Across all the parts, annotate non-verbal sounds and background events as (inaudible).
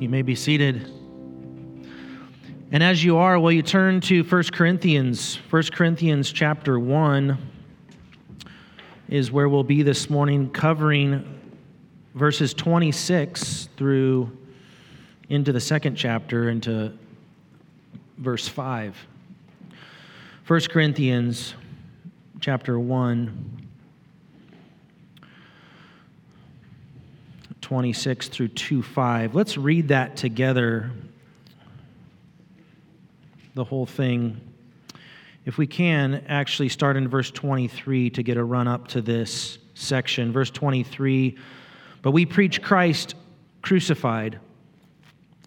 You may be seated. And as you are, will you turn to 1 Corinthians? 1 Corinthians chapter 1 is where we'll be this morning, covering verses 26 through into the second chapter, into verse 5. 1 Corinthians chapter 1. 26 through 2 5. Let's read that together, the whole thing. If we can, actually start in verse 23 to get a run up to this section. Verse 23 But we preach Christ crucified,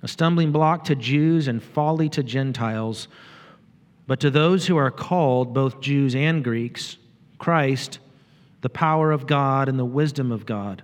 a stumbling block to Jews and folly to Gentiles. But to those who are called, both Jews and Greeks, Christ, the power of God and the wisdom of God.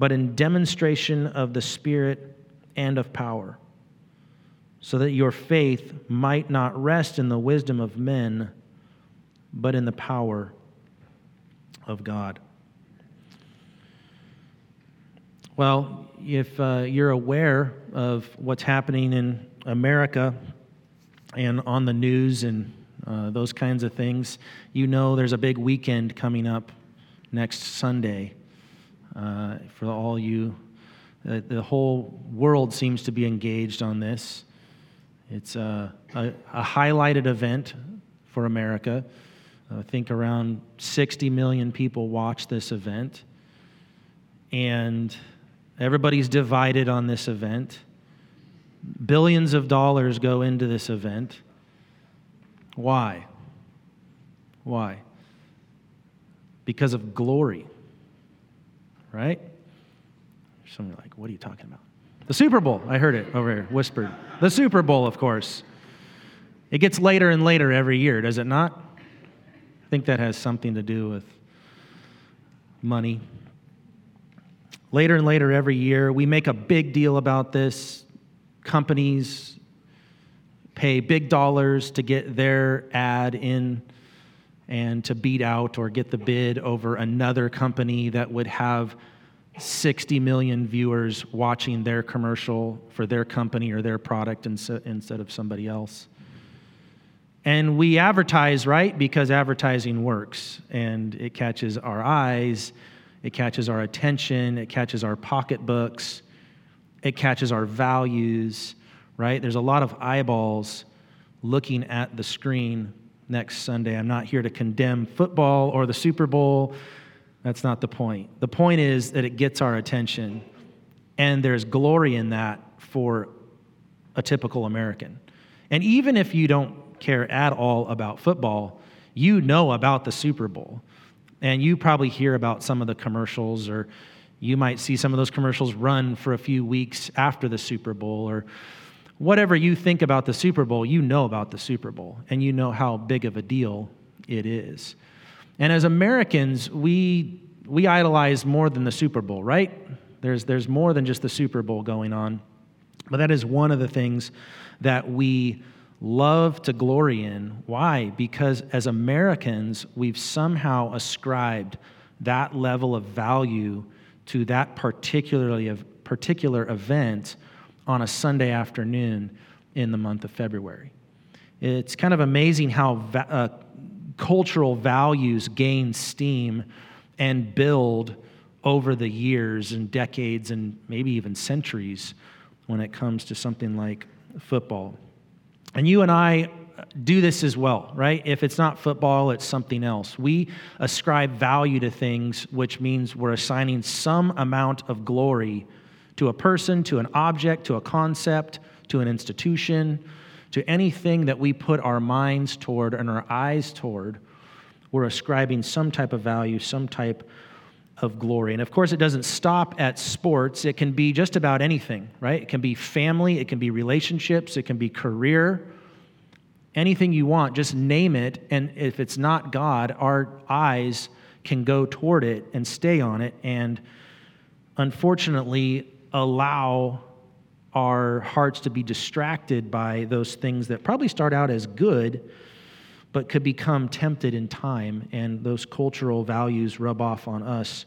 but in demonstration of the Spirit and of power, so that your faith might not rest in the wisdom of men, but in the power of God. Well, if uh, you're aware of what's happening in America and on the news and uh, those kinds of things, you know there's a big weekend coming up next Sunday uh, for all you. Uh, the whole world seems to be engaged on this. It's a, a, a highlighted event for America. I think around 60 million people watch this event. And everybody's divided on this event. Billions of dollars go into this event. Why? Why? Because of glory right? Some like, what are you talking about? The Super Bowl. I heard it over here, whispered. The Super Bowl, of course. It gets later and later every year, does it not? I think that has something to do with money. Later and later every year, we make a big deal about this. Companies pay big dollars to get their ad in and to beat out or get the bid over another company that would have 60 million viewers watching their commercial for their company or their product instead of somebody else. And we advertise, right? Because advertising works and it catches our eyes, it catches our attention, it catches our pocketbooks, it catches our values, right? There's a lot of eyeballs looking at the screen next Sunday. I'm not here to condemn football or the Super Bowl. That's not the point. The point is that it gets our attention, and there's glory in that for a typical American. And even if you don't care at all about football, you know about the Super Bowl. And you probably hear about some of the commercials, or you might see some of those commercials run for a few weeks after the Super Bowl, or whatever you think about the Super Bowl, you know about the Super Bowl and you know how big of a deal it is. And as Americans, we, we idolize more than the Super Bowl, right? There's, there's more than just the Super Bowl going on. But that is one of the things that we love to glory in. Why? Because as Americans, we've somehow ascribed that level of value to that particularly particular event on a Sunday afternoon in the month of February. It's kind of amazing how va- uh, cultural values gain steam and build over the years and decades and maybe even centuries when it comes to something like football. And you and I do this as well, right? If it's not football, it's something else. We ascribe value to things, which means we're assigning some amount of glory to a person, to an object, to a concept, to an institution, to anything that we put our minds toward and our eyes toward. We're ascribing some type of value, some type of glory. And of course, it doesn't stop at sports. It can be just about anything, right? It can be family, it can be relationships, it can be career, anything you want. Just name it. And if it's not God, our eyes can go toward it and stay on it. And unfortunately, allow our hearts to be distracted by those things that probably start out as good but could become tempted in time, and those cultural values rub off on us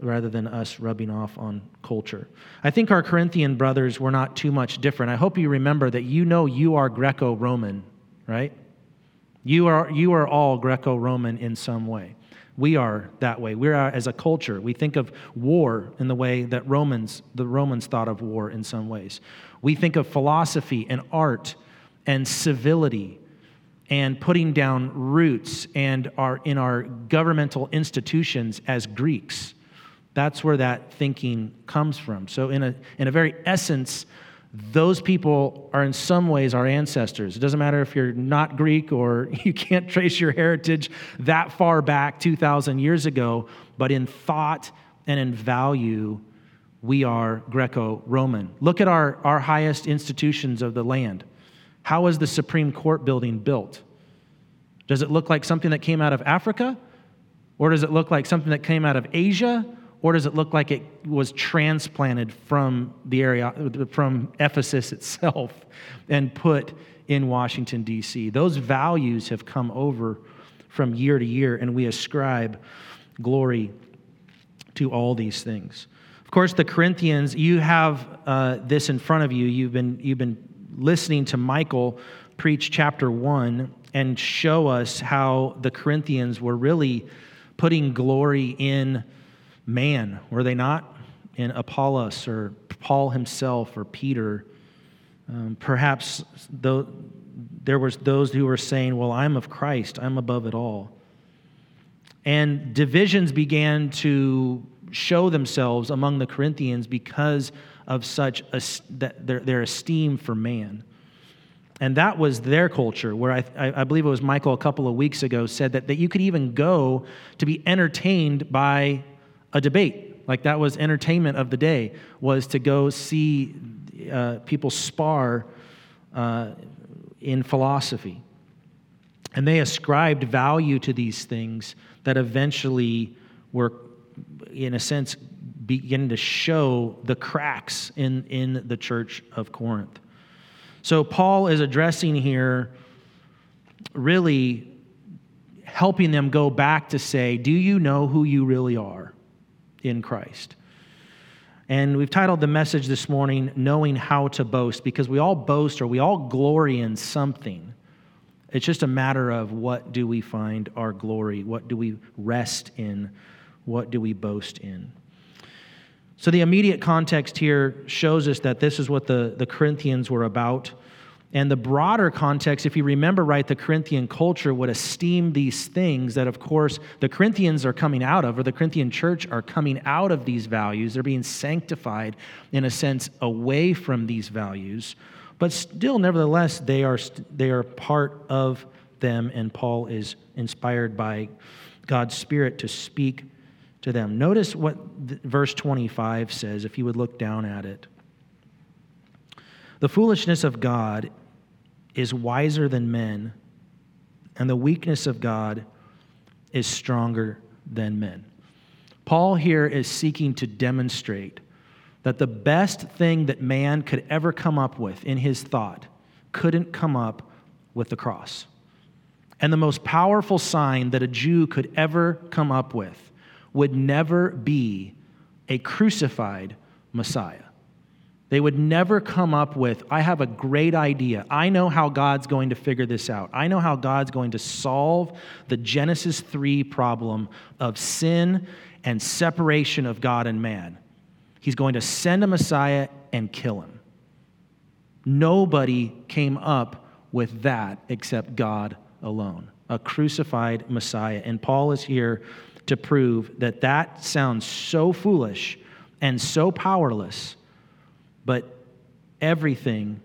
rather than us rubbing off on culture. I think our Corinthian brothers were not too much different. I hope you remember that you know you are Greco Roman, right? You are, you are all Greco Roman in some way. We are that way. We are as a culture. We think of war in the way that Romans, the Romans thought of war in some ways. We think of philosophy and art and civility and putting down roots and are in our governmental institutions as Greeks. That's where that thinking comes from. So, in a, in a very essence, those people are in some ways our ancestors. It doesn't matter if you're not Greek or (laughs) you can't trace your heritage that far back 2,000 years ago, but in thought and in value, we are Greco Roman. Look at our, our highest institutions of the land. How was the Supreme Court building built? Does it look like something that came out of Africa? Or does it look like something that came out of Asia? Or does it look like it was transplanted from the area from Ephesus itself (laughs) and put in Washington D.C. Those values have come over from year to year and we ascribe glory to all these things. Of course, the Corinthians, you have uh, this in front of you. You've been, you've been listening to Michael preach chapter one and show us how the Corinthians were really putting glory in man, were they not? In Apollos or Paul himself or Peter. Um, perhaps though, there was those who were saying, Well, I'm of Christ, I'm above it all. And divisions began to show themselves among the Corinthians because of such a, their, their esteem for man. And that was their culture, where I, I, believe it was Michael a couple of weeks ago said that, that you could even go to be entertained by a debate. Like that was entertainment of the day, was to go see uh, people spar uh, in philosophy. And they ascribed value to these things that eventually were, in a sense, beginning to show the cracks in, in the church of Corinth. So Paul is addressing here really helping them go back to say, Do you know who you really are? In Christ. And we've titled the message this morning, Knowing How to Boast, because we all boast or we all glory in something. It's just a matter of what do we find our glory? What do we rest in? What do we boast in? So, the immediate context here shows us that this is what the, the Corinthians were about. And the broader context, if you remember right, the Corinthian culture would esteem these things that, of course, the Corinthians are coming out of, or the Corinthian church are coming out of these values. They're being sanctified, in a sense, away from these values. But still, nevertheless, they are, they are part of them, and Paul is inspired by God's Spirit to speak to them. Notice what verse 25 says, if you would look down at it. The foolishness of God is wiser than men, and the weakness of God is stronger than men. Paul here is seeking to demonstrate that the best thing that man could ever come up with in his thought, couldn't come up with the cross. And the most powerful sign that a Jew could ever come up with would never be a crucified Messiah. They would never come up with, I have a great idea. I know how God's going to figure this out. I know how God's going to solve the Genesis 3 problem of sin and separation of God and man. He's going to send a Messiah and kill him. Nobody came up with that except God alone, a crucified Messiah. And Paul is here to prove that that sounds so foolish and so powerless, but everything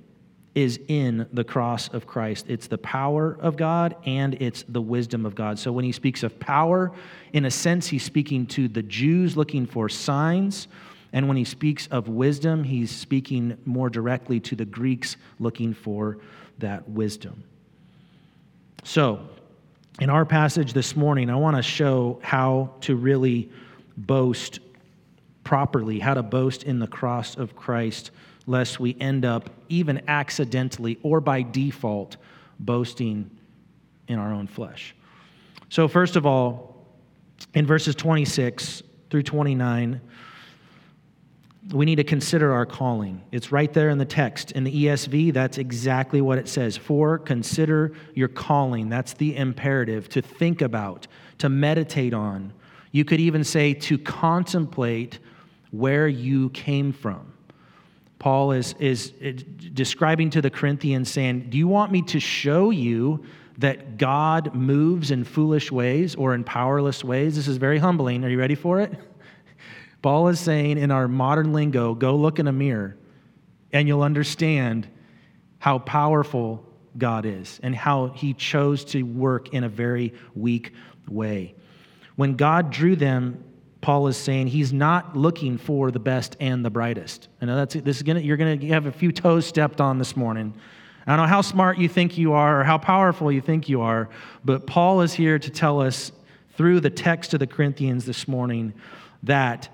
is in the cross of Christ. It's the power of God and it's the wisdom of God. So when he speaks of power, in a sense, he's speaking to the Jews looking for signs. And when he speaks of wisdom, he's speaking more directly to the Greeks looking for that wisdom. So, in our passage this morning, I want to show how to really boast properly, how to boast in the cross of Christ, lest we end up, even accidentally or by default, boasting in our own flesh. So, first of all, in verses 26 through 29, we need to consider our calling. It's right there in the text. In the ESV, that's exactly what it says. For consider your calling. That's the imperative to think about, to meditate on. You could even say to contemplate where you came from. Paul is, is, is describing to the Corinthians, saying, Do you want me to show you that God moves in foolish ways or in powerless ways? This is very humbling. Are you ready for it? (laughs) Paul is saying in our modern lingo, go look in a mirror and you'll understand how powerful God is and how he chose to work in a very weak way. When God drew them, Paul is saying he's not looking for the best and the brightest. I know that's this is gonna you're gonna have a few toes stepped on this morning. I don't know how smart you think you are or how powerful you think you are, but Paul is here to tell us through the text of the Corinthians this morning that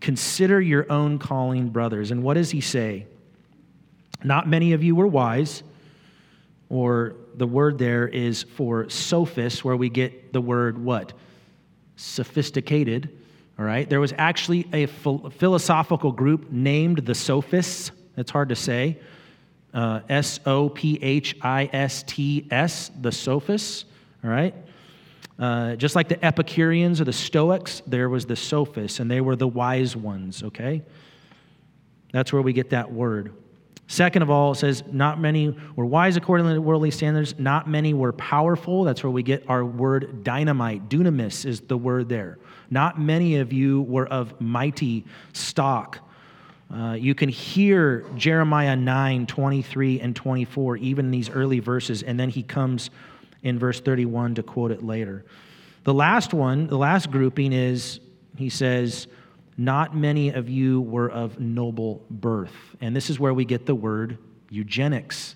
Consider your own calling, brothers. And what does he say? Not many of you were wise, or the word there is for sophists, where we get the word what? Sophisticated. All right. There was actually a philosophical group named the Sophists. It's hard to say. Uh, S O P H I S T S, the Sophists. All right. Uh, just like the Epicureans or the Stoics, there was the Sophists, and they were the wise ones, okay? That's where we get that word. Second of all, it says, Not many were wise according to worldly standards, not many were powerful. That's where we get our word dynamite. Dunamis is the word there. Not many of you were of mighty stock. Uh, you can hear Jeremiah 9, 23, and 24, even in these early verses, and then he comes in verse 31 to quote it later. The last one, the last grouping is, he says, not many of you were of noble birth. And this is where we get the word eugenics.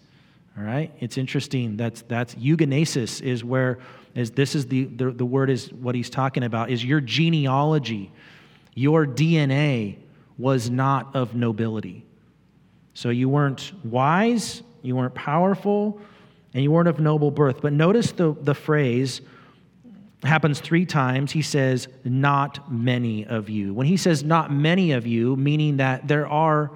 All right? It's interesting. That's, that's eugenesis is where, is this is the, the, the word is what he's talking about, is your genealogy, your DNA was not of nobility. So you weren't wise, you weren't powerful, and you weren't of noble birth. But notice the, the phrase happens three times. He says, Not many of you. When he says, Not many of you, meaning that there are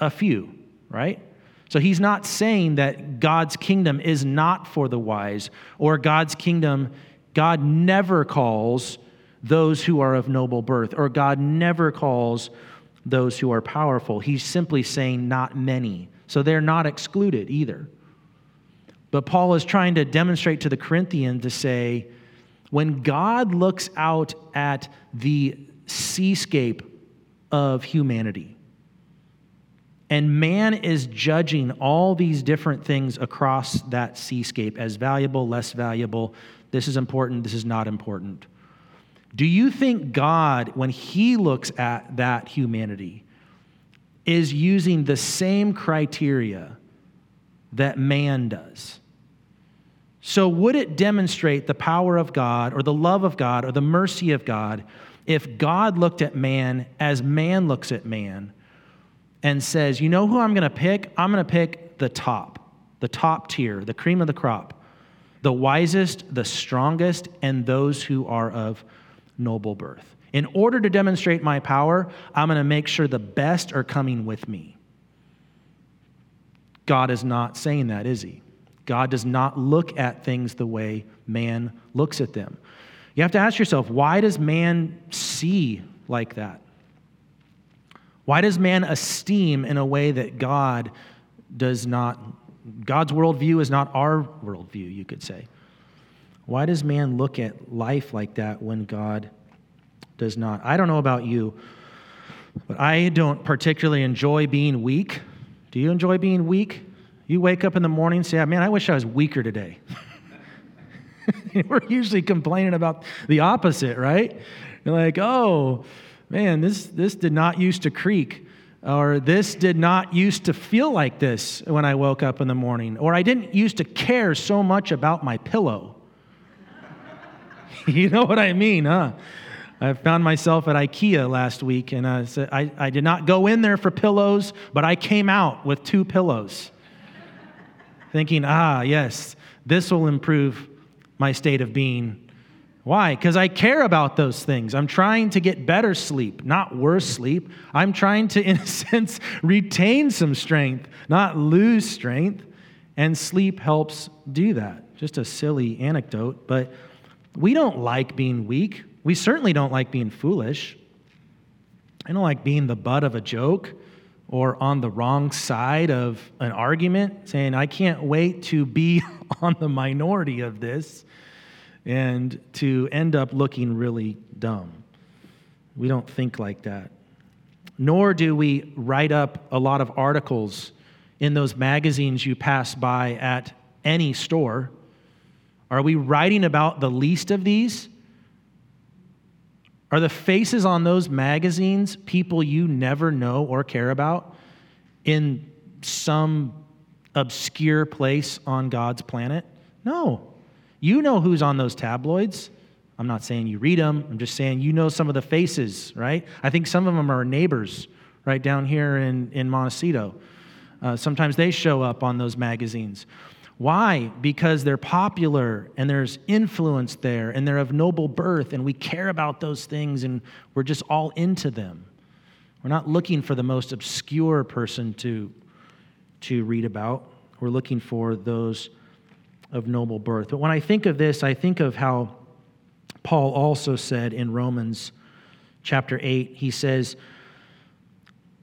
a few, right? So he's not saying that God's kingdom is not for the wise or God's kingdom, God never calls those who are of noble birth or God never calls those who are powerful. He's simply saying, Not many. So they're not excluded either. But Paul is trying to demonstrate to the Corinthians to say, when God looks out at the seascape of humanity, and man is judging all these different things across that seascape as valuable, less valuable, this is important, this is not important. Do you think God, when he looks at that humanity, is using the same criteria that man does? So, would it demonstrate the power of God or the love of God or the mercy of God if God looked at man as man looks at man and says, You know who I'm going to pick? I'm going to pick the top, the top tier, the cream of the crop, the wisest, the strongest, and those who are of noble birth. In order to demonstrate my power, I'm going to make sure the best are coming with me. God is not saying that, is he? God does not look at things the way man looks at them. You have to ask yourself, why does man see like that? Why does man esteem in a way that God does not? God's worldview is not our worldview, you could say. Why does man look at life like that when God does not? I don't know about you, but I don't particularly enjoy being weak. Do you enjoy being weak? You wake up in the morning and say, Man, I wish I was weaker today. (laughs) We're usually complaining about the opposite, right? You're like, oh, man, this, this did not used to creak, or this did not used to feel like this when I woke up in the morning, or I didn't used to care so much about my pillow. (laughs) you know what I mean, huh? I found myself at IKEA last week, and I, said, I, I did not go in there for pillows, but I came out with two pillows, thinking, ah, yes, this will improve my state of being. Why? Because I care about those things. I'm trying to get better sleep, not worse sleep. I'm trying to, (laughs) in a sense, retain some strength, not lose strength. And sleep helps do that. Just a silly anecdote, but we don't like being weak. We certainly don't like being foolish. I don't like being the butt of a joke or on the wrong side of an argument, saying, I can't wait to be (laughs) on the minority of this and to end up looking really dumb. We don't think like that. Nor do we write up a lot of articles in those magazines you pass by at any store. Are we writing about the least of these? Are the faces on those magazines people you never know or care about in some obscure place on God's planet? No. You know who's on those tabloids. I'm not saying you read them, I'm just saying you know some of the faces, right? I think some of them are neighbors right down here in, in Montecito. Uh, sometimes they show up on those magazines. Why? Because they're popular and there's influence there and they're of noble birth and we care about those things and we're just all into them. We're not looking for the most obscure person to, to read about. We're looking for those of noble birth. But when I think of this, I think of how Paul also said in Romans chapter 8, he says,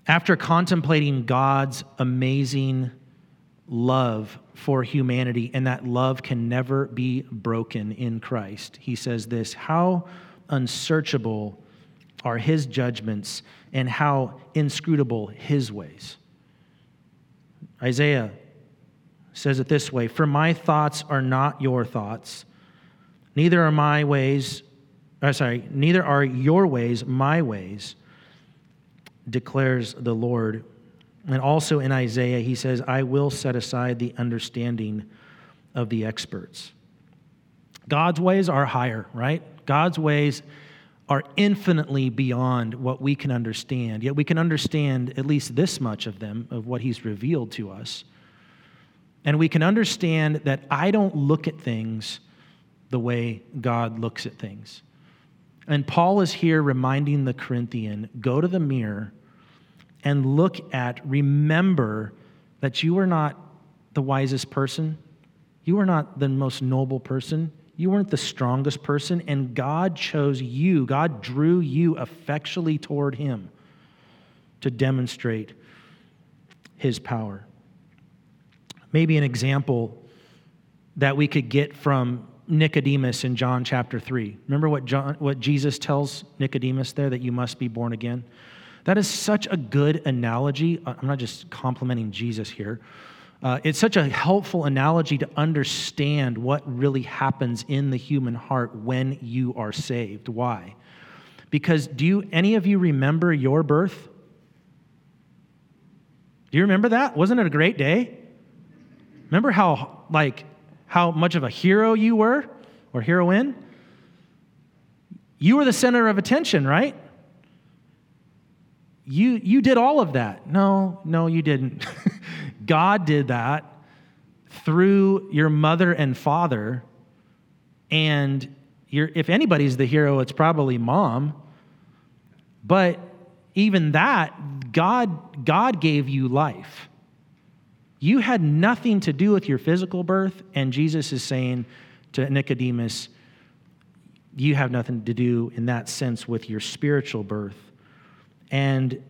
after contemplating God's amazing love for humanity, and that love can never be broken in Christ. He says this How unsearchable are his judgments, and how inscrutable his ways. Isaiah says it this way For my thoughts are not your thoughts, neither are my ways, uh, sorry, neither are your ways my ways, declares the Lord. And also in Isaiah, he says, I will set aside the understanding of the experts. God's ways are higher, right? God's ways are infinitely beyond what we can understand. Yet we can understand at least this much of them, of what he's revealed to us. And we can understand that I don't look at things the way God looks at things. And Paul is here reminding the Corinthian go to the mirror and look at, remember that you are not the wisest person. You are not the most noble person. You weren't the strongest person. And God chose you, God drew you effectually toward Him to demonstrate His power. Maybe an example that we could get from Nicodemus in John chapter 3. Remember what, John, what Jesus tells Nicodemus there that you must be born again? That is such a good analogy. I'm not just complimenting Jesus here. Uh, it's such a helpful analogy to understand what really happens in the human heart when you are saved. Why? Because do you, any of you remember your birth? Do you remember that? Wasn't it a great day? Remember how like how much of a hero you were or heroine? You were the center of attention, right? You, you did all of that. No, no, you didn't. (laughs) God did that through your mother and father. And if anybody's the hero, it's probably mom. But even that, God, God gave you life. You had nothing to do with your physical birth, and Jesus is saying to Nicodemus, You have nothing to do in that sense with your spiritual birth. And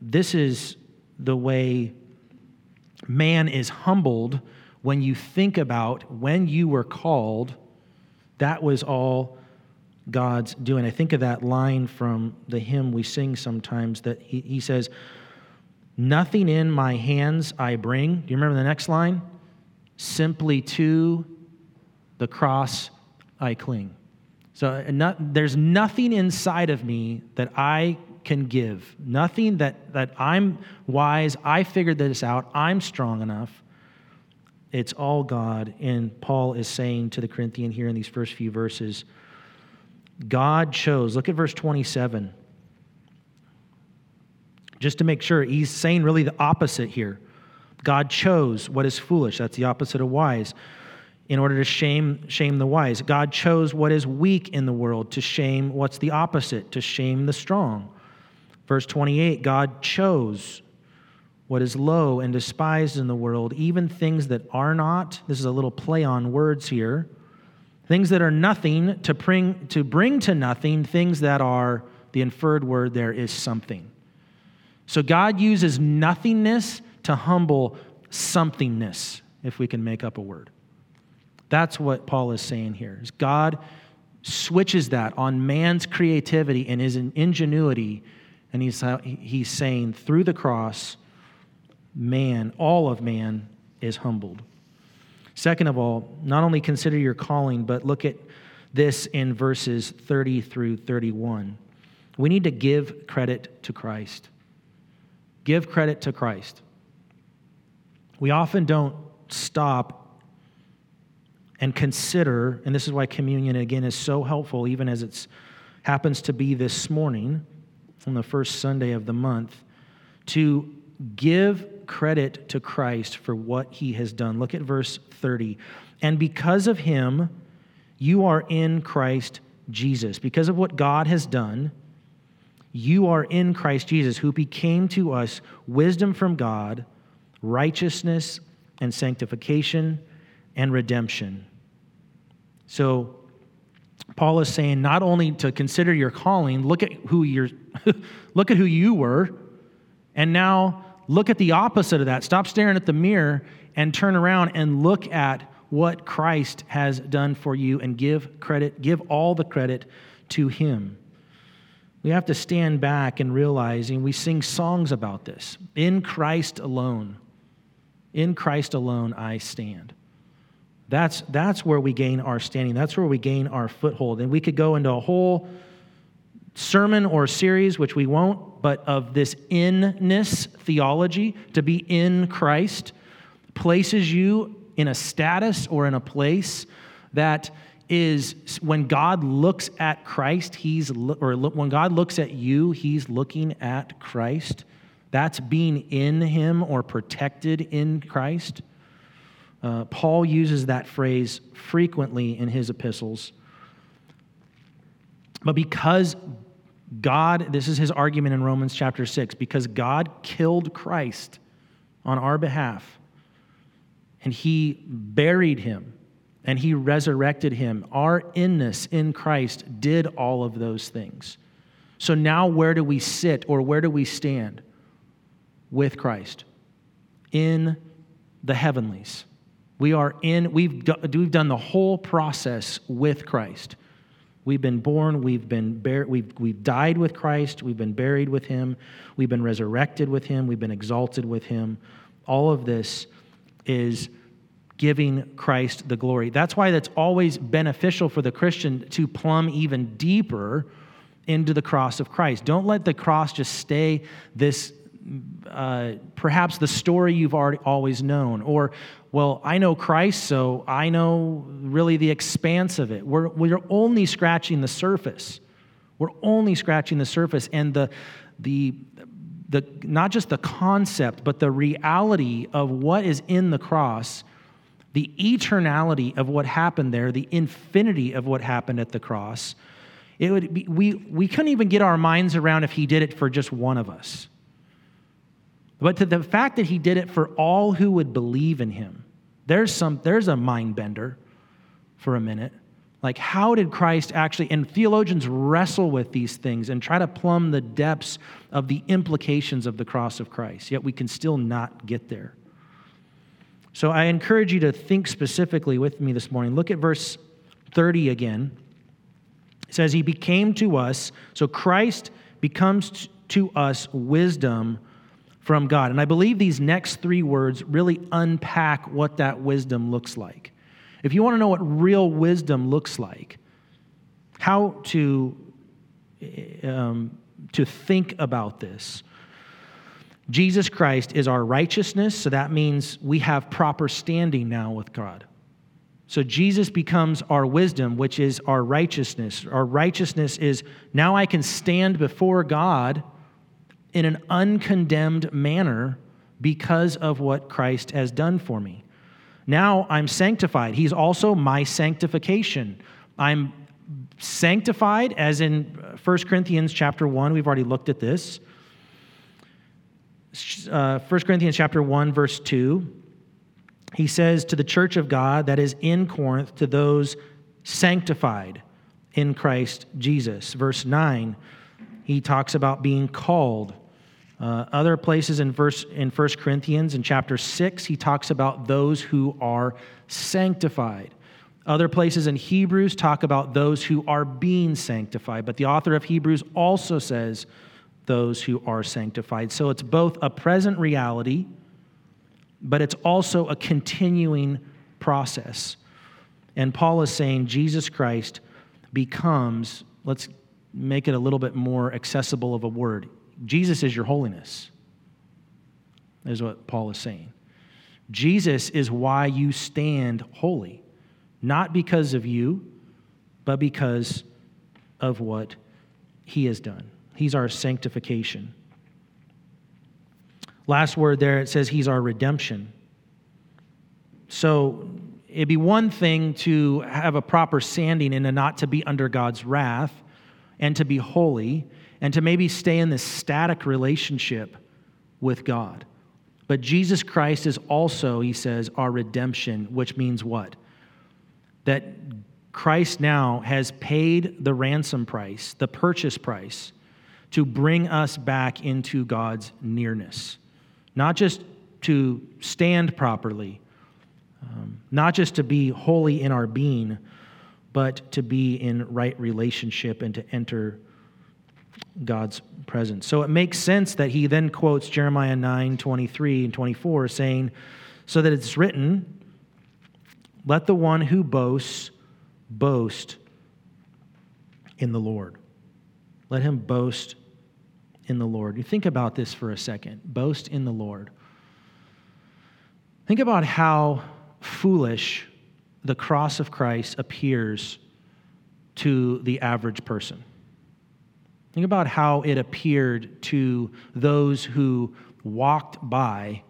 this is the way man is humbled when you think about when you were called, that was all God's doing. I think of that line from the hymn we sing sometimes that he, he says, Nothing in my hands I bring. Do you remember the next line? Simply to the cross I cling. So uh, not, there's nothing inside of me that I can give. Nothing that, that I'm wise, I figured this out, I'm strong enough. It's all God. And Paul is saying to the Corinthian here in these first few verses God chose, look at verse 27 just to make sure, he's saying really the opposite here. God chose what is foolish, that's the opposite of wise, in order to shame, shame the wise. God chose what is weak in the world to shame what's the opposite, to shame the strong. Verse 28 God chose what is low and despised in the world, even things that are not. This is a little play on words here. Things that are nothing to bring to, bring to nothing, things that are, the inferred word there is something. So God uses nothingness to humble somethingness, if we can make up a word. That's what Paul is saying here. Is God switches that on man's creativity and his ingenuity, and he's, uh, he's saying through the cross, man, all of man, is humbled. Second of all, not only consider your calling, but look at this in verses 30 through 31. We need to give credit to Christ. Give credit to Christ. We often don't stop and consider, and this is why communion again is so helpful, even as it happens to be this morning on the first Sunday of the month, to give credit to Christ for what he has done. Look at verse 30. And because of him, you are in Christ Jesus. Because of what God has done, you are in Christ Jesus, who became to us wisdom from God, righteousness and sanctification and redemption. So, Paul is saying not only to consider your calling, look at who you're (laughs) look at who you were, and now look at the opposite of that. Stop staring at the mirror and turn around and look at what Christ has done for you and give credit, give all the credit to him. We have to stand back and realizing we sing songs about this. In Christ alone, in Christ alone I stand. That's, that's where we gain our standing. That's where we gain our foothold. And we could go into a whole sermon or series, which we won't, but of this inness theology, to be in Christ, places you in a status or in a place that is when God looks at Christ, he's or when God looks at you, he's looking at Christ. That's being in him or protected in Christ. Uh, Paul uses that phrase frequently in his epistles. But because God, this is his argument in Romans chapter 6, because God killed Christ on our behalf and he buried him and he resurrected him. Our inness in Christ did all of those things. So now, where do we sit or where do we stand with Christ? In the heavenlies. We are in, we've, do, we've done the whole process with Christ. We've been born, we've been bur- we've, we've died with Christ, we've been buried with him, we've been resurrected with him, we've been exalted with him. All of this is giving Christ the glory. That's why that's always beneficial for the Christian to plumb even deeper into the cross of Christ. Don't let the cross just stay this, uh, perhaps the story you've already always known, or, well, I know Christ, so I know really the expanse of it. We're, we're only scratching the surface. We're only scratching the surface, and the, the, the, not just the concept, but the reality of what is in the cross the eternality of what happened there, the infinity of what happened at the cross, it would be, we, we couldn't even get our minds around if he did it for just one of us. But to the fact that he did it for all who would believe in him, there's, some, there's a mind bender for a minute. Like, how did Christ actually, and theologians wrestle with these things and try to plumb the depths of the implications of the cross of Christ, yet we can still not get there. So I encourage you to think specifically with me this morning. Look at verse 30 again. It says, He became to us, so Christ becomes to us wisdom from God. And I believe these next three words really unpack what that wisdom looks like. If you want to know what real wisdom looks like, how to, um, to think about this, Jesus Christ is our righteousness, so that means we have proper standing now with God. So Jesus becomes our wisdom, which is our righteousness. Our righteousness is now I can stand before God in an uncondemned manner because of what Christ has done for me. Now I'm sanctified. He's also my sanctification. I'm sanctified as in 1 Corinthians chapter 1. We've already looked at this. Uh, 1 Corinthians chapter 1 verse 2. He says to the church of God that is in Corinth to those sanctified in Christ Jesus. Verse 9, he talks about being called uh, other places in verse in 1 Corinthians in chapter 6, he talks about those who are sanctified. Other places in Hebrews talk about those who are being sanctified, but the author of Hebrews also says those who are sanctified. So it's both a present reality, but it's also a continuing process. And Paul is saying Jesus Christ becomes, let's make it a little bit more accessible of a word. Jesus is your holiness, is what Paul is saying. Jesus is why you stand holy, not because of you, but because of what he has done. He's our sanctification. Last word there, it says he's our redemption. So it'd be one thing to have a proper standing and not to be under God's wrath and to be holy and to maybe stay in this static relationship with God. But Jesus Christ is also, he says, our redemption, which means what? That Christ now has paid the ransom price, the purchase price, to bring us back into God's nearness. Not just to stand properly, um, not just to be holy in our being, but to be in right relationship and to enter God's presence. So it makes sense that he then quotes Jeremiah 9 23 and 24, saying, So that it's written, let the one who boasts boast in the Lord. Let him boast in the Lord. You think about this for a second. Boast in the Lord. Think about how foolish the cross of Christ appears to the average person. Think about how it appeared to those who walked by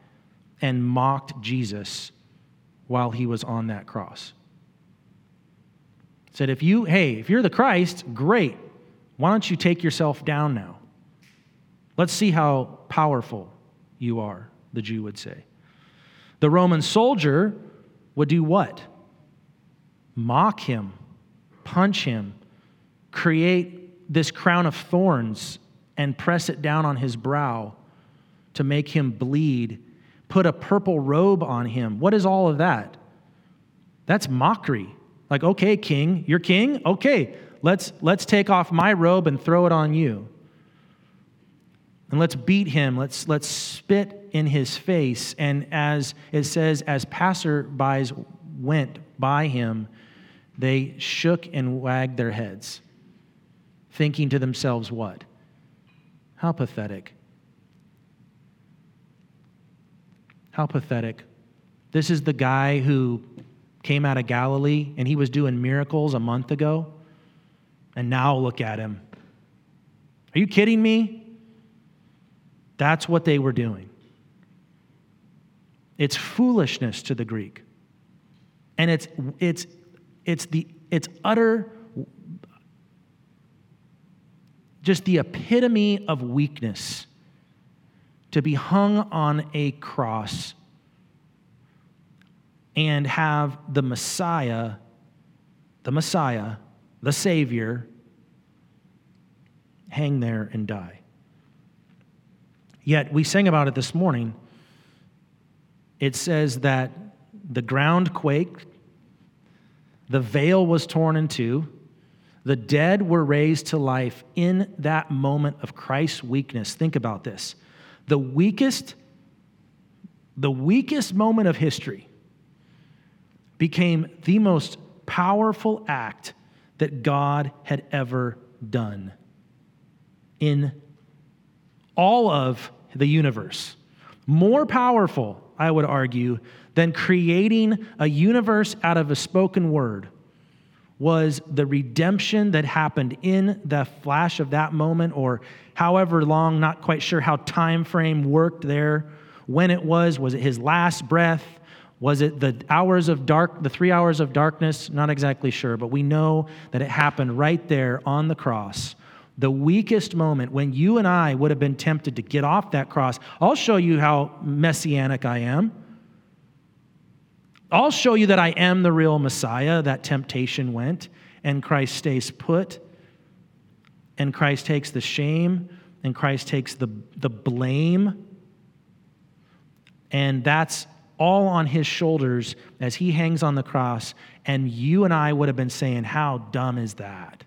and mocked Jesus while he was on that cross. Said, if you, hey, if you're the Christ, great. Why don't you take yourself down now? Let's see how powerful you are, the Jew would say. The Roman soldier would do what? Mock him, punch him, create this crown of thorns and press it down on his brow to make him bleed, put a purple robe on him. What is all of that? That's mockery. Like, okay, king, you're king? Okay, let's, let's take off my robe and throw it on you. And let's beat him. Let's, let's spit in his face. And as it says, as passerbys went by him, they shook and wagged their heads thinking to themselves, what? How pathetic. How pathetic. This is the guy who came out of Galilee and he was doing miracles a month ago. And now look at him. Are you kidding me? That's what they were doing. It's foolishness to the Greek. And it's, it's, it's, the, it's utter, just the epitome of weakness to be hung on a cross and have the Messiah, the Messiah, the Savior, hang there and die. Yet we sang about it this morning. It says that the ground quaked, the veil was torn in two, the dead were raised to life in that moment of Christ's weakness. Think about this. The weakest, the weakest moment of history became the most powerful act that God had ever done in all of the universe. More powerful, I would argue, than creating a universe out of a spoken word was the redemption that happened in the flash of that moment or however long not quite sure how time frame worked there when it was was it his last breath was it the hours of dark, the three hours of darkness? Not exactly sure, but we know that it happened right there on the cross. The weakest moment when you and I would have been tempted to get off that cross. I'll show you how messianic I am. I'll show you that I am the real Messiah. That temptation went, and Christ stays put, and Christ takes the shame, and Christ takes the, the blame. And that's all on his shoulders as he hangs on the cross. And you and I would have been saying, How dumb is that?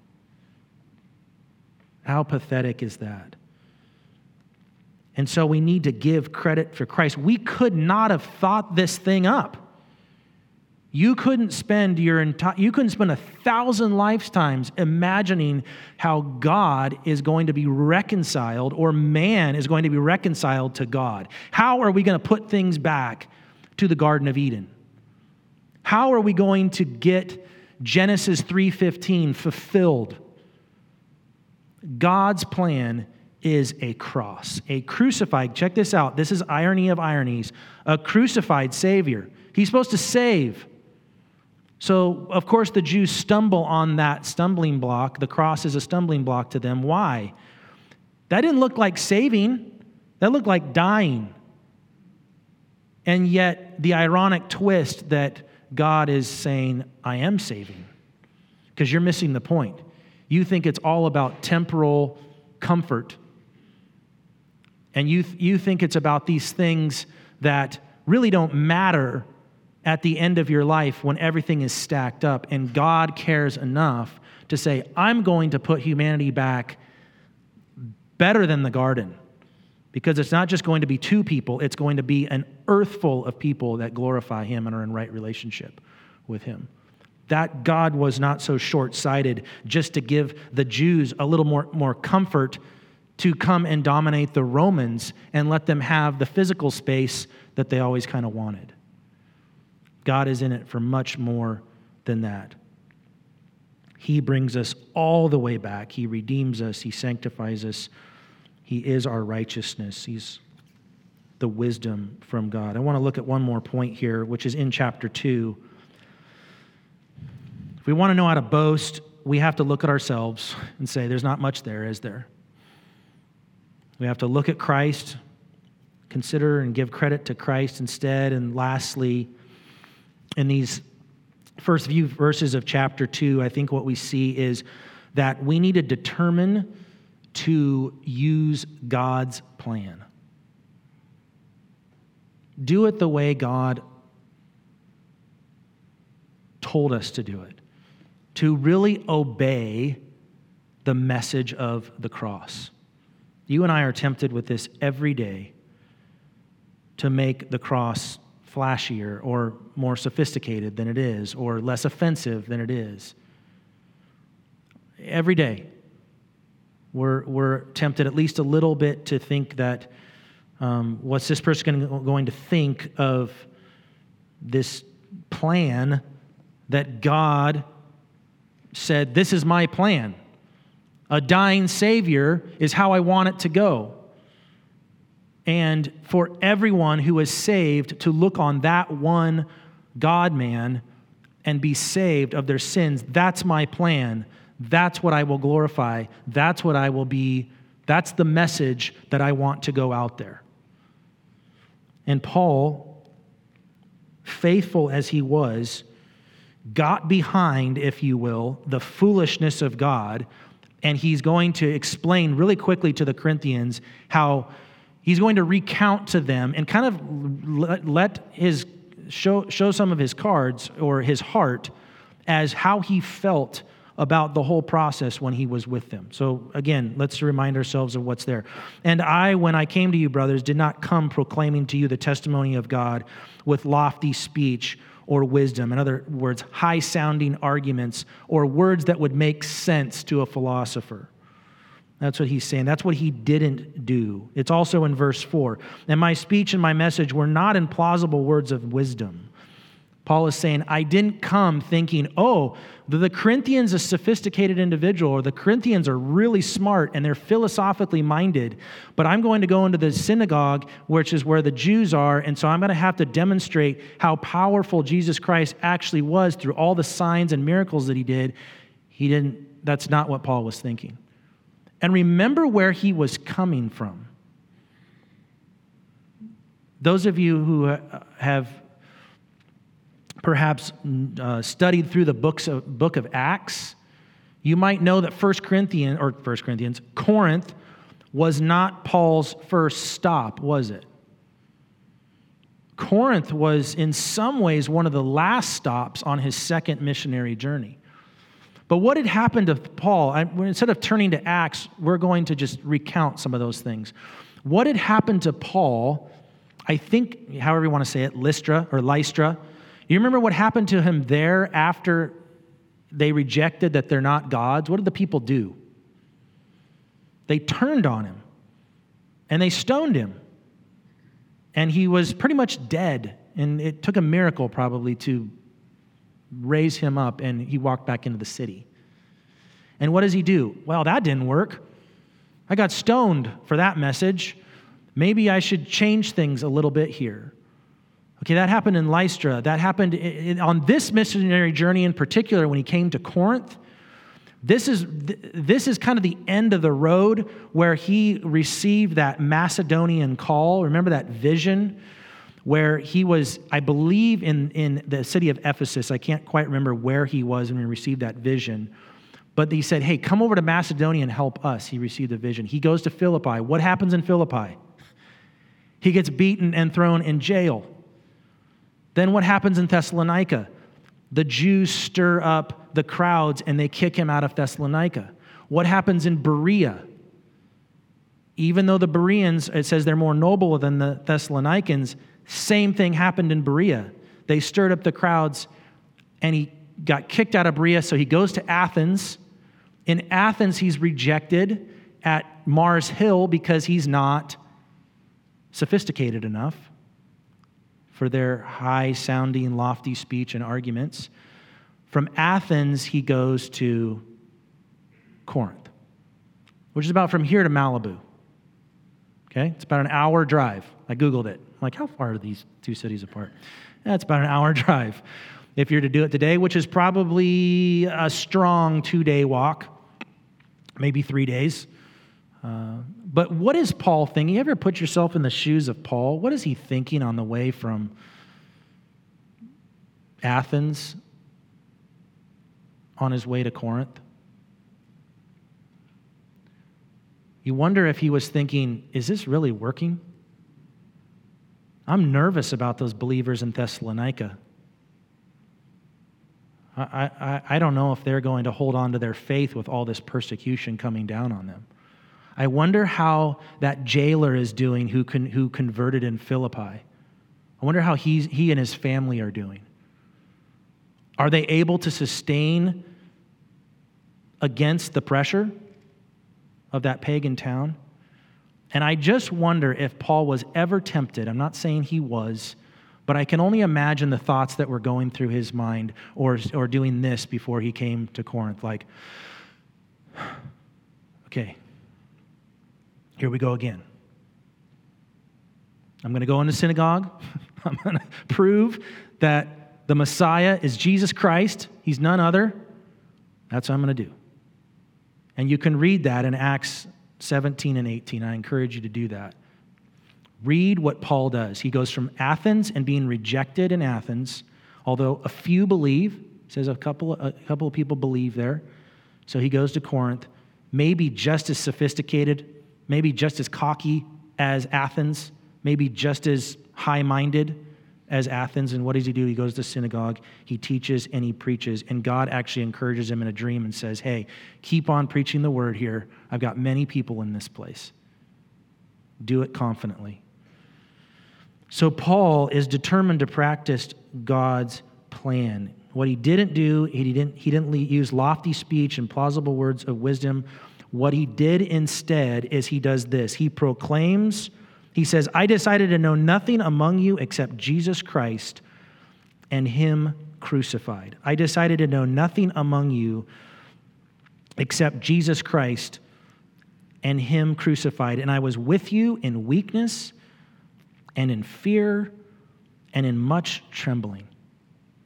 How pathetic is that? And so we need to give credit for Christ. We could not have thought this thing up. You couldn't spend your entire you couldn't spend a thousand lifetimes imagining how God is going to be reconciled or man is going to be reconciled to God. How are we going to put things back to the Garden of Eden? How are we going to get Genesis 3:15 fulfilled? God's plan is a cross, a crucified. Check this out. This is irony of ironies. A crucified Savior. He's supposed to save. So, of course, the Jews stumble on that stumbling block. The cross is a stumbling block to them. Why? That didn't look like saving, that looked like dying. And yet, the ironic twist that God is saying, I am saving, because you're missing the point. You think it's all about temporal comfort. And you, you think it's about these things that really don't matter at the end of your life when everything is stacked up. And God cares enough to say, I'm going to put humanity back better than the garden. Because it's not just going to be two people, it's going to be an earth full of people that glorify Him and are in right relationship with Him. That God was not so short sighted just to give the Jews a little more, more comfort to come and dominate the Romans and let them have the physical space that they always kind of wanted. God is in it for much more than that. He brings us all the way back. He redeems us. He sanctifies us he is our righteousness. He's the wisdom from God. I want to look at one more point here, which is in chapter 2. If we want to know how to boast, we have to look at ourselves and say, there's not much there, is there? We have to look at Christ, consider and give credit to Christ instead. And lastly, in these first few verses of chapter 2, I think what we see is that we need to determine to use God's plan. Do it the way God told us to do it, to really obey the message of the cross. You and I are tempted with this every day to make the cross flashier or more sophisticated than it is, or less offensive than it is. Every day, we're, we're tempted at least a little bit to think that um, what's this person going to think of this plan that God said, This is my plan. A dying Savior is how I want it to go. And for everyone who is saved to look on that one God man and be saved of their sins. That's my plan. That's what I will glorify. That's what I will be. That's the message that I want to go out there. And Paul, faithful as he was, got behind, if you will, the foolishness of God. And he's going to explain really quickly to the Corinthians how he's going to recount to them and kind of let his show, show some of his cards or his heart as how he felt about the whole process when he was with them. So, again, let's remind ourselves of what's there. And I, when I came to you, brothers, did not come proclaiming to you the testimony of God with lofty speech or wisdom. In other words, high sounding arguments or words that would make sense to a philosopher. That's what he's saying. That's what he didn't do. It's also in verse 4. And my speech and my message were not in plausible words of wisdom. Paul is saying, I didn't come thinking, oh, the Corinthians, a sophisticated individual, or the Corinthians are really smart and they're philosophically minded, but I'm going to go into the synagogue, which is where the Jews are, and so I'm going to have to demonstrate how powerful Jesus Christ actually was through all the signs and miracles that he did. He didn't, that's not what Paul was thinking. And remember where he was coming from. Those of you who have perhaps uh, studied through the books of, book of Acts, you might know that 1 Corinthians, or 1 Corinthians, Corinth was not Paul's first stop, was it? Corinth was in some ways one of the last stops on his second missionary journey. But what had happened to Paul? I, instead of turning to Acts, we're going to just recount some of those things. What had happened to Paul? I think, however you want to say it, Lystra or Lystra. You remember what happened to him there after they rejected that they're not gods? What did the people do? They turned on him and they stoned him. And he was pretty much dead. And it took a miracle probably to raise him up, and he walked back into the city. And what does he do? Well, that didn't work. I got stoned for that message. Maybe I should change things a little bit here. Okay, that happened in Lystra. That happened on this missionary journey in particular when he came to Corinth. This is, this is kind of the end of the road where he received that Macedonian call. Remember that vision where he was, I believe, in, in the city of Ephesus. I can't quite remember where he was when he received that vision. But he said, Hey, come over to Macedonia and help us. He received a vision. He goes to Philippi. What happens in Philippi? He gets beaten and thrown in jail. Then what happens in Thessalonica? The Jews stir up the crowds and they kick him out of Thessalonica. What happens in Berea? Even though the Bereans, it says they're more noble than the Thessalonians, same thing happened in Berea. They stirred up the crowds and he got kicked out of Berea, so he goes to Athens. In Athens, he's rejected at Mars Hill because he's not sophisticated enough for their high sounding, lofty speech and arguments. From Athens, he goes to Corinth, which is about from here to Malibu. Okay, it's about an hour drive. I Googled it. I'm like, how far are these two cities apart? That's about an hour (laughs) drive. If you're to do it today, which is probably a strong two day walk, maybe three days. Uh, but what is Paul thinking? You ever put yourself in the shoes of Paul? What is he thinking on the way from Athens on his way to Corinth? You wonder if he was thinking, is this really working? I'm nervous about those believers in Thessalonica. I, I, I don't know if they're going to hold on to their faith with all this persecution coming down on them. I wonder how that jailer is doing who, con, who converted in Philippi. I wonder how he's, he and his family are doing. Are they able to sustain against the pressure of that pagan town? And I just wonder if Paul was ever tempted. I'm not saying he was, but I can only imagine the thoughts that were going through his mind or, or doing this before he came to Corinth. Like, (sighs) okay, here we go again. I'm going to go into synagogue. (laughs) I'm going to prove that the Messiah is Jesus Christ, he's none other, that's what I'm going to do. And you can read that in Acts 17 and 18. I encourage you to do that. Read what Paul does. He goes from Athens and being rejected in Athens, although a few believe, says a couple, a couple of people believe there. So he goes to Corinth, maybe just as sophisticated, maybe just as cocky as Athens, maybe just as high minded as Athens. And what does he do? He goes to synagogue, he teaches, and he preaches. And God actually encourages him in a dream and says, Hey, keep on preaching the word here. I've got many people in this place. Do it confidently. So Paul is determined to practice God's plan. What he didn't do, he didn't, he didn't use lofty speech and plausible words of wisdom. What he did instead is he does this he proclaims he says, I decided to know nothing among you except Jesus Christ and Him crucified. I decided to know nothing among you except Jesus Christ and Him crucified. And I was with you in weakness and in fear and in much trembling.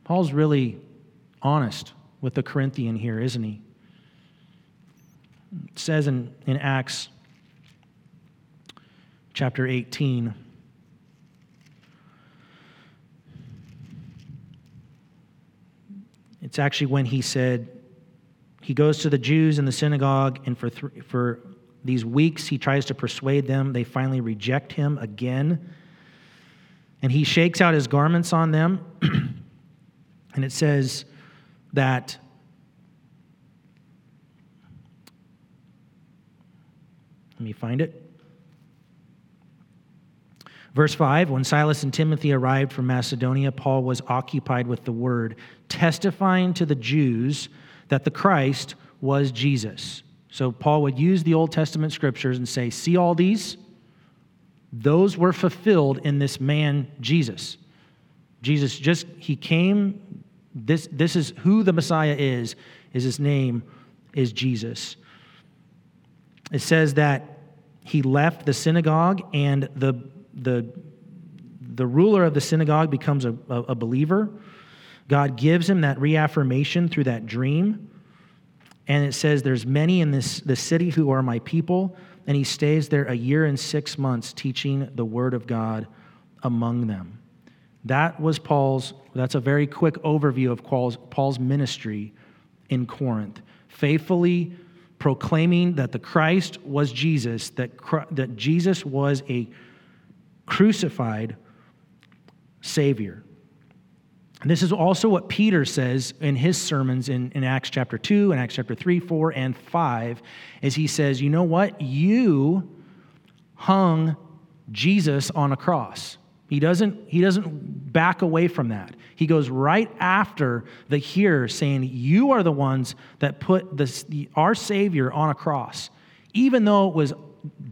Paul's really honest with the Corinthian here, isn't he? Says in, in Acts chapter 18. It's actually when he said, he goes to the Jews in the synagogue, and for, th- for these weeks he tries to persuade them. They finally reject him again. And he shakes out his garments on them. (clears throat) and it says that let me find it. Verse 5 When Silas and Timothy arrived from Macedonia, Paul was occupied with the word, testifying to the Jews that the Christ was Jesus. So Paul would use the Old Testament scriptures and say, See all these? Those were fulfilled in this man, Jesus. Jesus just, he came, this, this is who the Messiah is, is his name is Jesus. It says that he left the synagogue and the the, the ruler of the synagogue becomes a, a, a believer. God gives him that reaffirmation through that dream. And it says, There's many in this, this city who are my people. And he stays there a year and six months teaching the word of God among them. That was Paul's, that's a very quick overview of Paul's, Paul's ministry in Corinth. Faithfully proclaiming that the Christ was Jesus, that, that Jesus was a crucified Savior. And this is also what Peter says in his sermons in, in Acts chapter 2 and Acts chapter 3, 4, and 5, as he says, You know what? You hung Jesus on a cross. He doesn't, he doesn't back away from that. He goes right after the hearer, saying, You are the ones that put this, our Savior on a cross. Even though it was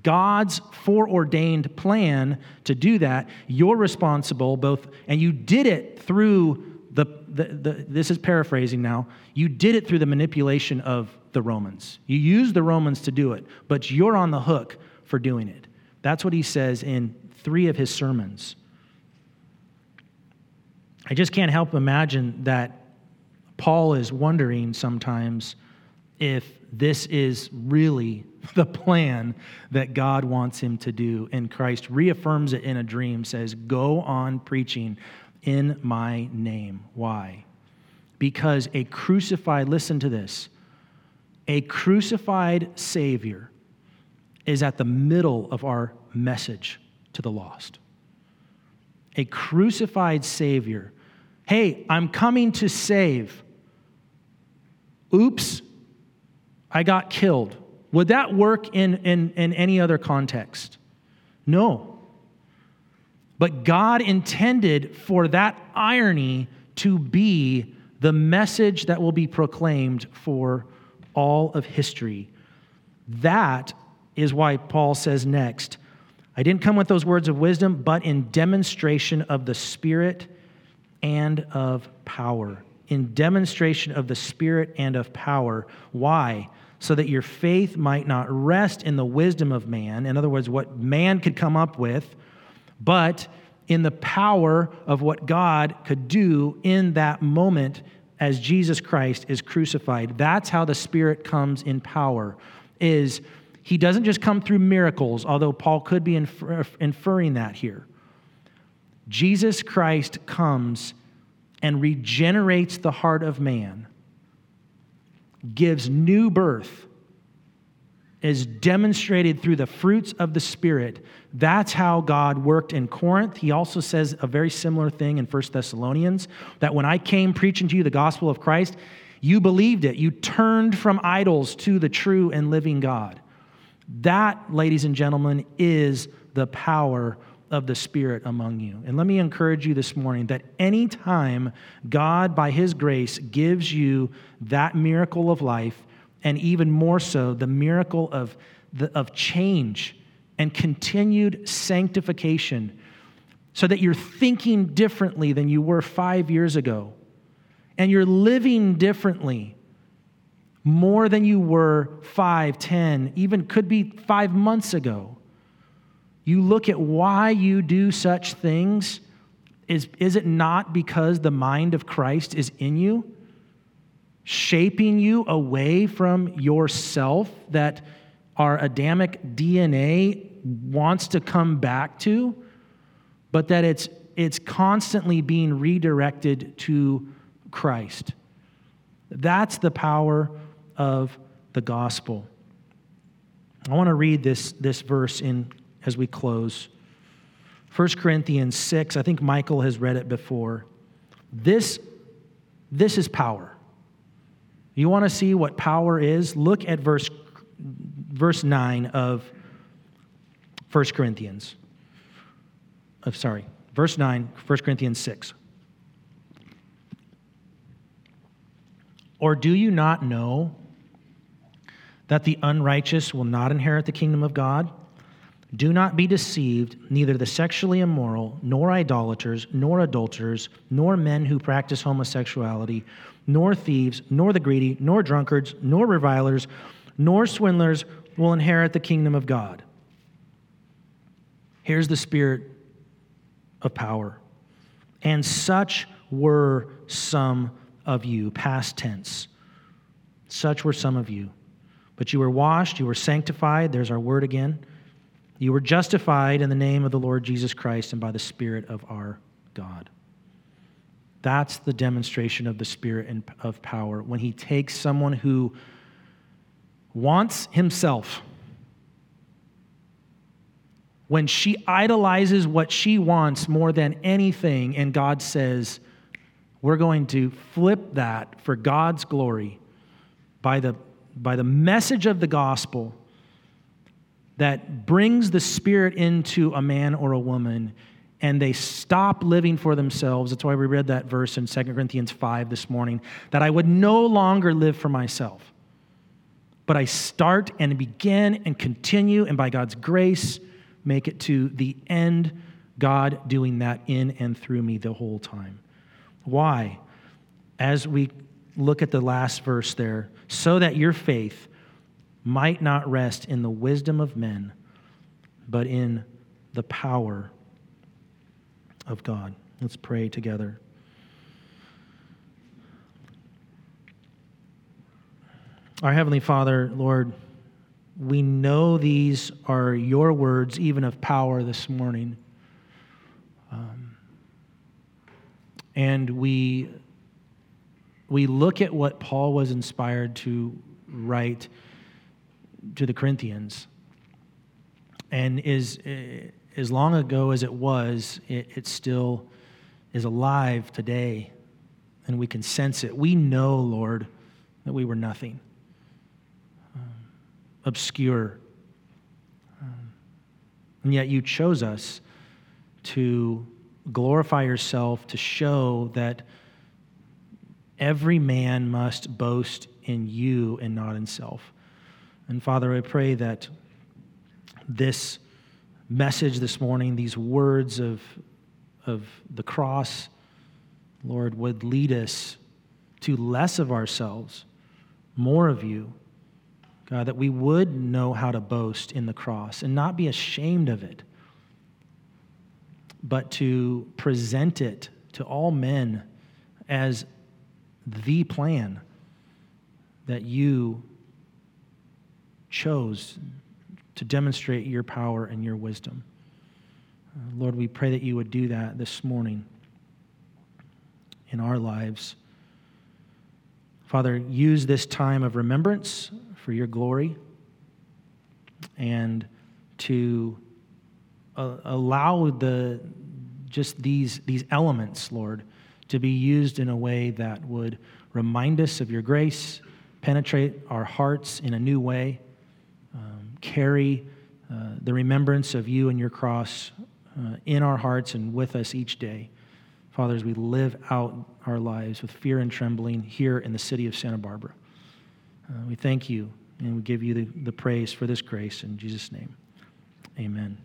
God's foreordained plan to do that, you're responsible both, and you did it through the, the, the, this is paraphrasing now, you did it through the manipulation of the Romans. You used the Romans to do it, but you're on the hook for doing it. That's what he says in three of his sermons. I just can't help imagine that Paul is wondering sometimes if this is really (laughs) the plan that God wants him to do. And Christ reaffirms it in a dream, says, Go on preaching in my name. Why? Because a crucified, listen to this, a crucified Savior is at the middle of our message to the lost. A crucified Savior. Hey, I'm coming to save. Oops, I got killed. Would that work in, in, in any other context? No. But God intended for that irony to be the message that will be proclaimed for all of history. That is why Paul says next, I didn't come with those words of wisdom, but in demonstration of the Spirit and of power. In demonstration of the Spirit and of power. Why? so that your faith might not rest in the wisdom of man, in other words, what man could come up with, but in the power of what God could do in that moment as Jesus Christ is crucified. That's how the Spirit comes in power. Is he doesn't just come through miracles, although Paul could be infer- inferring that here. Jesus Christ comes and regenerates the heart of man, gives new birth, is demonstrated through the fruits of the Spirit. That's how God worked in Corinth. He also says a very similar thing in 1 Thessalonians that when I came preaching to you the gospel of Christ, you believed it. You turned from idols to the true and living God. That, ladies and gentlemen, is the power of the Spirit among you. And let me encourage you this morning that anytime God, by His grace, gives you that miracle of life, and even more so, the miracle of, the, of change and continued sanctification, so that you're thinking differently than you were five years ago, and you're living differently more than you were five, ten, even could be five months ago you look at why you do such things, is, is it not because the mind of Christ is in you, shaping you away from yourself that our Adamic DNA wants to come back to, but that it's, it's constantly being redirected to Christ? That's the power of the gospel. I want to read this, this verse in as we close. 1 Corinthians 6, I think Michael has read it before. This, this is power. You want to see what power is? Look at verse, verse 9 of 1 Corinthians. Uh, sorry, verse 9, 1 Corinthians 6. Or do you not know that the unrighteous will not inherit the kingdom of God? Do not be deceived, neither the sexually immoral, nor idolaters, nor adulterers, nor men who practice homosexuality, nor thieves, nor the greedy, nor drunkards, nor revilers, nor swindlers will inherit the kingdom of God. Here's the spirit of power. And such were some of you, past tense. Such were some of you. But you were washed, you were sanctified, there's our word again you were justified in the name of the Lord Jesus Christ and by the Spirit of our God. That's the demonstration of the Spirit and of power when He takes someone who wants Himself, when she idolizes what she wants more than anything, and God says, We're going to flip that for God's glory by the, by the message of the gospel that brings the Spirit into a man or a woman and they stop living for themselves. That's why we read that verse in 2 Corinthians 5 this morning that I would no longer live for myself, but I start and begin and continue, and by God's grace, make it to the end, God doing that in and through me the whole time. Why? As we look at the last verse there, so that your faith might not rest in the wisdom of men, but in the power of God. Let's pray together. Our Heavenly Father, Lord, we know these are your words, even of power this morning. Um, and we, we look at what Paul was inspired to write to the Corinthians. And is eh, as long ago as it was, it, it still is alive today, and we can sense it. We know, Lord, that we were nothing, um, obscure. Um, and yet you chose us to glorify yourself, to show that every man must boast in you and not in self. And Father, I pray that this message this morning, these words of, of the cross, Lord, would lead us to less of ourselves, more of you. God, that we would know how to boast in the cross and not be ashamed of it, but to present it to all men as the plan that you chose to demonstrate your power and your wisdom. Uh, Lord, we pray that you would do that this morning in our lives. Father, use this time of remembrance for your glory and to uh, allow the just these these elements, Lord, to be used in a way that would remind us of your grace, penetrate our hearts in a new way, carry uh, the remembrance of you and your cross uh, in our hearts and with us each day. Father, as we live out our lives with fear and trembling here in the city of Santa Barbara, uh, we thank you and we give you the, the praise for this grace in Jesus' name. Amen.